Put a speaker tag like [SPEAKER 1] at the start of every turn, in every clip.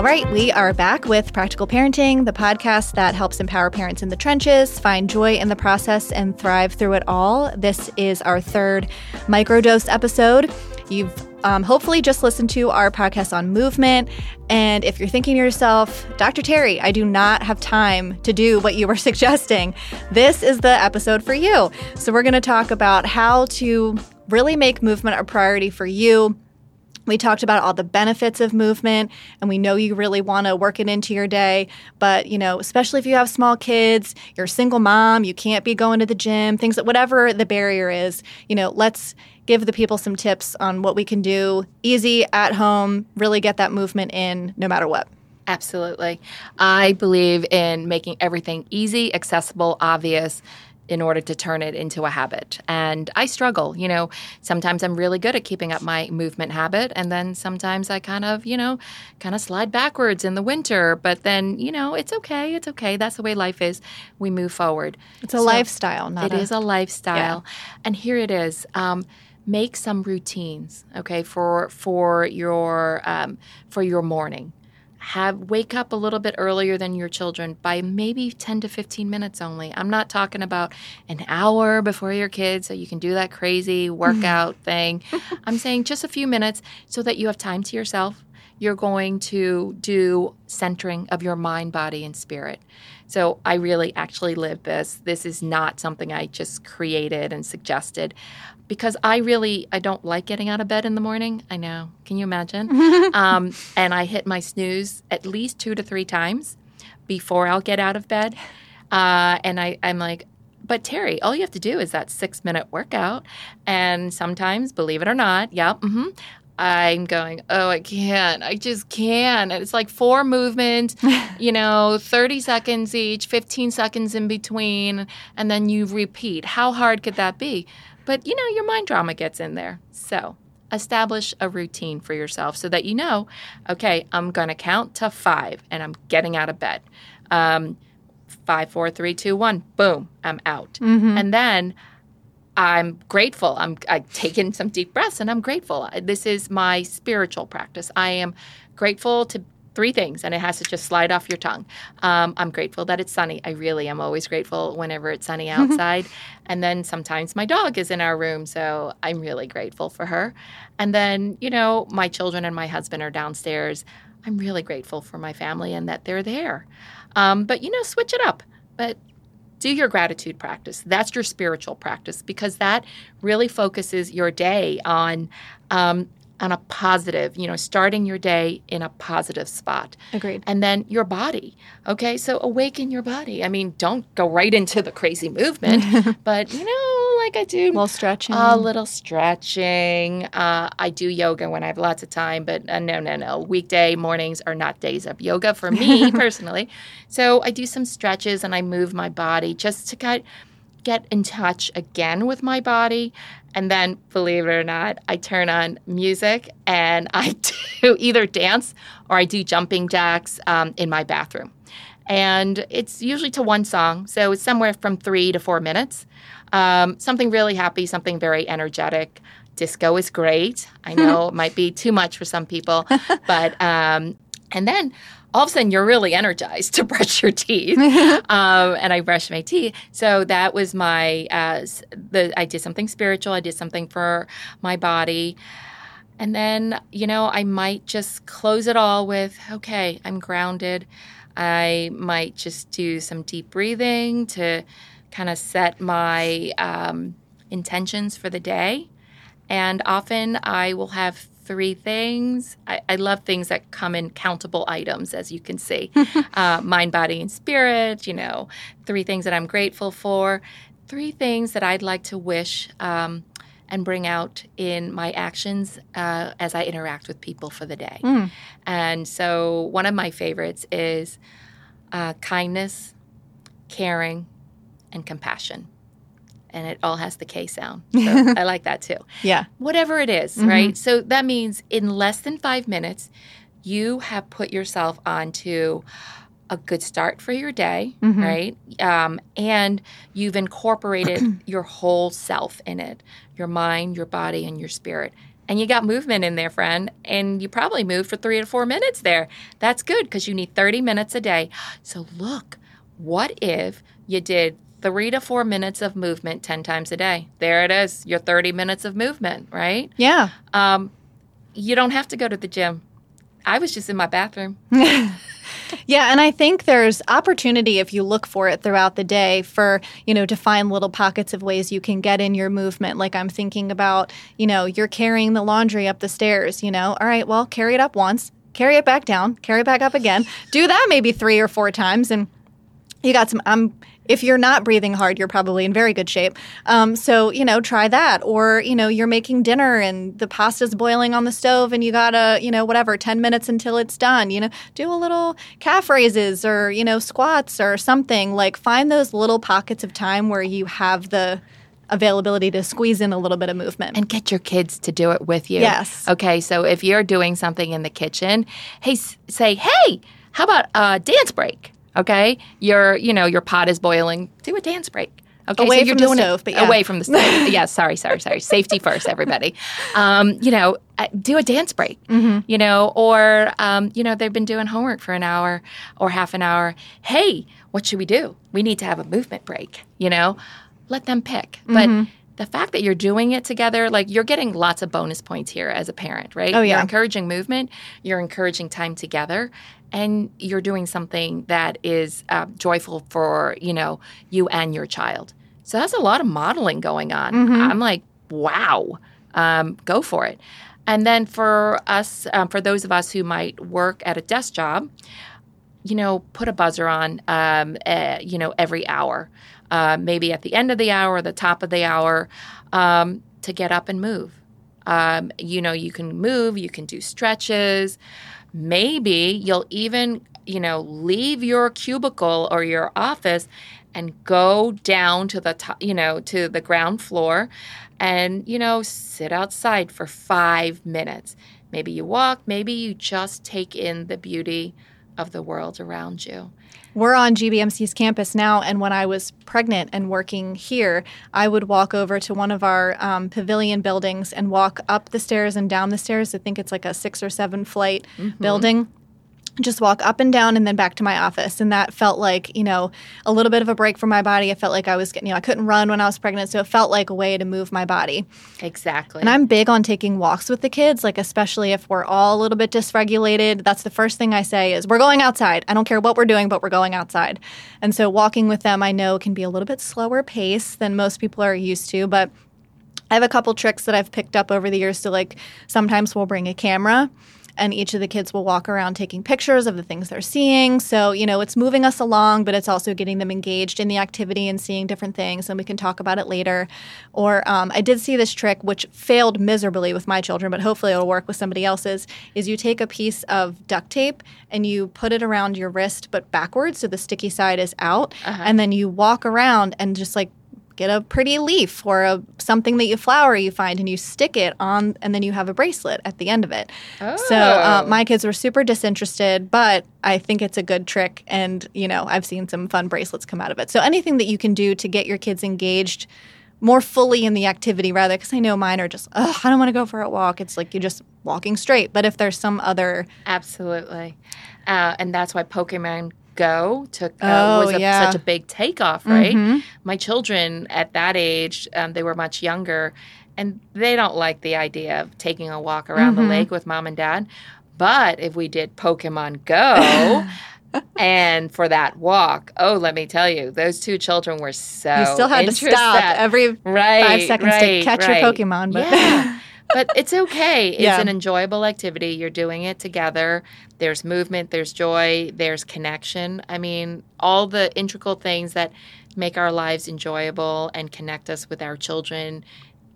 [SPEAKER 1] All right, we are back with Practical Parenting, the podcast that helps empower parents in the trenches, find joy in the process, and thrive through it all. This is our third microdose episode. You've um, hopefully just listened to our podcast on movement. And if you're thinking to yourself, Dr. Terry, I do not have time to do what you were suggesting, this is the episode for you. So, we're going to talk about how to really make movement a priority for you we talked about all the benefits of movement, and we know you really want to work it into your day. But, you know, especially if you have small kids, you're a single mom, you can't be going to the gym, things that whatever the barrier is, you know, let's give the people some tips on what we can do easy at home, really get that movement in no matter what.
[SPEAKER 2] Absolutely. I believe in making everything easy, accessible, obvious in order to turn it into a habit. And I struggle, you know, sometimes I'm really good at keeping up my movement habit and then sometimes I kind of, you know, kind of slide backwards in the winter, but then, you know, it's okay, it's okay. That's the way life is. We move forward.
[SPEAKER 1] It's a so lifestyle, not
[SPEAKER 2] It a, is a lifestyle. Yeah. And here it is. Um, make some routines okay for for your um, for your morning have wake up a little bit earlier than your children by maybe 10 to 15 minutes only. I'm not talking about an hour before your kids so you can do that crazy workout thing. I'm saying just a few minutes so that you have time to yourself. You're going to do centering of your mind, body, and spirit. So I really actually live this. This is not something I just created and suggested because I really I don't like getting out of bed in the morning. I know. Can you imagine? um, and I hit my snooze at least two to three times before I'll get out of bed. Uh, and I, I'm like, but Terry, all you have to do is that six minute workout. And sometimes, believe it or not, yep, mm-hmm, I'm going, oh, I can't. I just can't. And it's like four movements, you know, 30 seconds each, 15 seconds in between, and then you repeat. How hard could that be? But you know, your mind drama gets in there. So establish a routine for yourself so that you know, okay, I'm going to count to five and I'm getting out of bed. Um, five, four, three, two, one, boom, I'm out. Mm-hmm. And then I'm grateful. I'm I taking some deep breaths and I'm grateful. This is my spiritual practice. I am grateful to three things, and it has to just slide off your tongue. Um, I'm grateful that it's sunny. I really am always grateful whenever it's sunny outside. and then sometimes my dog is in our room, so I'm really grateful for her. And then, you know, my children and my husband are downstairs. I'm really grateful for my family and that they're there. Um, but, you know, switch it up. But do your gratitude practice. That's your spiritual practice because that really focuses your day on um, on a positive, you know, starting your day in a positive spot.
[SPEAKER 1] Agreed.
[SPEAKER 2] And then your body. Okay, so awaken your body. I mean, don't go right into the crazy movement, but you know, like I do
[SPEAKER 1] a little stretching.
[SPEAKER 2] A little stretching. Uh, I do yoga when I have lots of time, but uh, no, no, no. Weekday mornings are not days of yoga for me personally. So I do some stretches and I move my body just to kind get in touch again with my body. And then, believe it or not, I turn on music and I do either dance or I do jumping jacks um, in my bathroom. And it's usually to one song, so it's somewhere from three to four minutes. Um, something really happy, something very energetic. Disco is great. I know it might be too much for some people, but um, and then all of a sudden you're really energized to brush your teeth. um, and I brushed my teeth. So that was my, uh, the, I did something spiritual. I did something for my body. And then, you know, I might just close it all with, okay, I'm grounded. I might just do some deep breathing to kind of set my um, intentions for the day. And often I will have three things. I, I, love things that come in countable items, as you can see uh, mind, body, and spirit. You know, three things that I'm grateful for, three things that I'd like to wish um, and bring out in my actions uh, as I interact with people for the day. Mm. And so, one of my favorites is uh, kindness, caring, and compassion and it all has the K sound. So I like that too.
[SPEAKER 1] Yeah.
[SPEAKER 2] Whatever it is, mm-hmm. right? So that means in less than five minutes, you have put yourself onto a good start for your day, mm-hmm. right? Um, and you've incorporated your whole self in it your mind, your body, and your spirit. and you got movement in there, friend, and you probably moved for three to four minutes there. That's good because you need 30 minutes a day. So, look, what if you did three to four minutes of movement 10 times a day? There it is, your 30 minutes of movement, right?
[SPEAKER 1] Yeah.
[SPEAKER 2] Um, you don't have to go to the gym. I was just in my bathroom.
[SPEAKER 1] Yeah, and I think there's opportunity if you look for it throughout the day for, you know, to find little pockets of ways you can get in your movement. Like I'm thinking about, you know, you're carrying the laundry up the stairs, you know. All right, well, carry it up once, carry it back down, carry it back up again. Do that maybe 3 or 4 times and you got some I'm if you're not breathing hard, you're probably in very good shape. Um, so, you know, try that. Or, you know, you're making dinner and the pasta's boiling on the stove and you gotta, you know, whatever, 10 minutes until it's done. You know, do a little calf raises or, you know, squats or something. Like find those little pockets of time where you have the availability to squeeze in a little bit of movement.
[SPEAKER 2] and get your kids to do it with you.
[SPEAKER 1] Yes.
[SPEAKER 2] Okay, so if you're doing something in the kitchen, hey, say, hey, how about a dance break? Okay, your you know your pot is boiling. Do a dance break. Okay,
[SPEAKER 1] Away
[SPEAKER 2] so you're
[SPEAKER 1] from the
[SPEAKER 2] doing
[SPEAKER 1] stove,
[SPEAKER 2] it
[SPEAKER 1] but yeah.
[SPEAKER 2] away from the stove. yeah, sorry, sorry, sorry. Safety first, everybody. Um, you know, uh, do a dance break.
[SPEAKER 1] Mm-hmm.
[SPEAKER 2] You know, or um, you know they've been doing homework for an hour or half an hour. Hey, what should we do? We need to have a movement break. You know, let them pick. But
[SPEAKER 1] Mm-hmm.
[SPEAKER 2] The fact that you're doing it together, like you're getting lots of bonus points here as a parent, right?
[SPEAKER 1] Oh, yeah.
[SPEAKER 2] You're encouraging movement, you're encouraging time together, and you're doing something that is uh, joyful for, you know, you and your child. So that's a lot of modeling going on. I'm like, wow, um, go for it. And then for us, um, for those of us who might work at a desk job, you know, put a buzzer on, um, uh, you know, every hour, uh, maybe at the end of the hour, or the top of the hour, um, to get up and move. Um, you know, you can move, you can do stretches. Maybe you'll even, you know, leave your cubicle or your office and go down to the top, you know, to the ground floor and, you know, sit outside for five minutes. Maybe you walk, maybe you just take in the beauty of the world around you.
[SPEAKER 1] We're on GBMC's campus now, and when I was pregnant and working here, I would walk over to one of our um, pavilion buildings and walk up the stairs and down the stairs. I think it's like a six or seven flight building. Just walk up and down and then back to my office. And that felt like, you know, a little bit of a break for my body. I felt like I was getting, you know, I couldn't run when I was pregnant. So it felt like a way to move my body.
[SPEAKER 2] Exactly.
[SPEAKER 1] And I'm big on taking walks with the kids, like especially if we're all a little bit dysregulated. That's the first thing I say is we're going outside. I don't care what we're doing, but we're going outside. And so walking with them, I know can be a little bit slower pace than most people are used to, but I have a couple tricks that I've picked up over the years to like sometimes we'll bring a camera and each of the kids will walk around taking pictures of the things they're seeing. So, you know, it's moving us along, but it's also getting them engaged in the activity and seeing different things. And we can talk about it later. Or um, I did see this trick, which failed miserably with my children, but hopefully it'll work with somebody else's. Is you take a piece of duct tape and you put it around your wrist, but backwards, so the sticky side is out, and then you walk around and just like get a pretty leaf or a something that you flower you find and you stick it on and then you have a bracelet at the end of it so uh,
[SPEAKER 2] Oh.
[SPEAKER 1] my kids were super disinterested but i think it's a good trick and you know i've seen some fun bracelets come out of it so anything that you can do to get your kids engaged more fully in the activity rather because i know mine are just oh i don't want to go for a walk it's like you're just walking straight but if there's some other
[SPEAKER 2] Absolutely. Uh, and that's why Pokemon Go took uh,
[SPEAKER 1] Oh,
[SPEAKER 2] was a,
[SPEAKER 1] yeah.
[SPEAKER 2] such a big takeoff, right?
[SPEAKER 1] Mhm.
[SPEAKER 2] My children at that age, um, they were much younger, and they don't like the idea of taking a walk around the
[SPEAKER 1] Mhm.
[SPEAKER 2] lake with mom and dad. But if we did Pokemon Go, and for that walk, oh, let me tell you, those two children were so
[SPEAKER 1] you still had to stop every
[SPEAKER 2] right,
[SPEAKER 1] five seconds to
[SPEAKER 2] right,
[SPEAKER 1] catch your. Pokemon, but-
[SPEAKER 2] yeah. but it's okay. It's
[SPEAKER 1] Yeah.
[SPEAKER 2] an enjoyable activity. You're doing it together. There's movement, there's joy, there's connection. I mean, all the integral things that make our lives enjoyable and connect us with our children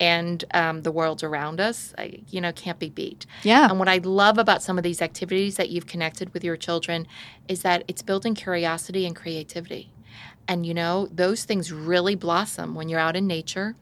[SPEAKER 2] and um, the world around us, I, you know, can't be beat.
[SPEAKER 1] yeah
[SPEAKER 2] And what I love about some of these activities that you've connected with your children is that it's building curiosity and creativity. And you know, those things really blossom when you're out in nature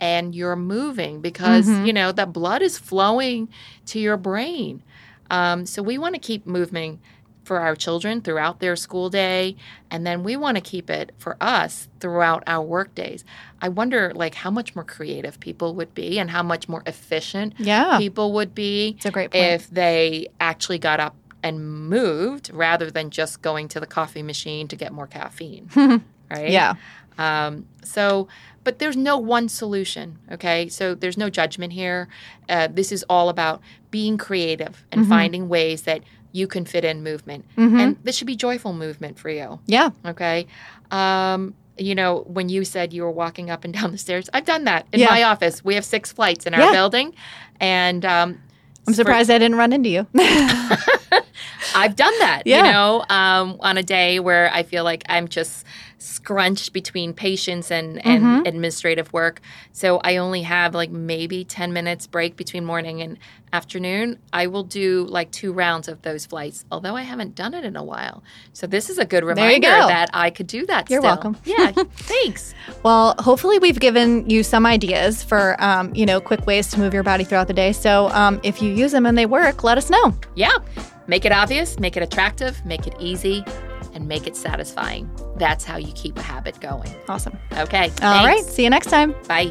[SPEAKER 2] and you're moving because,
[SPEAKER 1] Mhm.
[SPEAKER 2] you know, that blood is flowing to your brain. Um, so we want to keep moving for our children throughout their school day and then we want to keep it for us throughout our work days i wonder like how much more creative people would be and how much more efficient
[SPEAKER 1] Yeah.
[SPEAKER 2] people would be
[SPEAKER 1] It's a great point.
[SPEAKER 2] if they actually got up and moved rather than just going to the coffee machine to get more caffeine right
[SPEAKER 1] Yeah.
[SPEAKER 2] um, so, but there's no one solution, okay? So there's no judgment here. Uh, this is all about being creative and
[SPEAKER 1] Mm-hmm.
[SPEAKER 2] finding ways that you can fit in movement. And this should be joyful movement for you,
[SPEAKER 1] Yeah.
[SPEAKER 2] okay? Um, you know, when you said you were walking up and down the stairs, I've done that in
[SPEAKER 1] Yeah.
[SPEAKER 2] my office. We have six flights in our
[SPEAKER 1] Yeah.
[SPEAKER 2] building, and um,
[SPEAKER 1] I'm
[SPEAKER 2] for-
[SPEAKER 1] surprised I didn't run into you.
[SPEAKER 2] I've done that,
[SPEAKER 1] Yeah.
[SPEAKER 2] you know, um, on a day where I feel like I'm just scrunched between patients and, and
[SPEAKER 1] Mm-hmm.
[SPEAKER 2] administrative work. So I only have like maybe 10 minutes break between morning and afternoon. I will do like two rounds of those flights, although I haven't done it in a while. So this is a good reminder that I could do that
[SPEAKER 1] You're
[SPEAKER 2] still.
[SPEAKER 1] welcome.
[SPEAKER 2] Yeah, thanks.
[SPEAKER 1] Well, hopefully we've given you some ideas for, um, you know, quick ways to move your body throughout the day. So um, if you use them and they work, let us know.
[SPEAKER 2] Yeah, make it obvious, make it attractive, make it easy, and make it satisfying. That's how you keep a habit going.
[SPEAKER 1] Awesome.
[SPEAKER 2] Okay.
[SPEAKER 1] All right.
[SPEAKER 2] thanks.
[SPEAKER 1] See you next time.
[SPEAKER 2] Bye.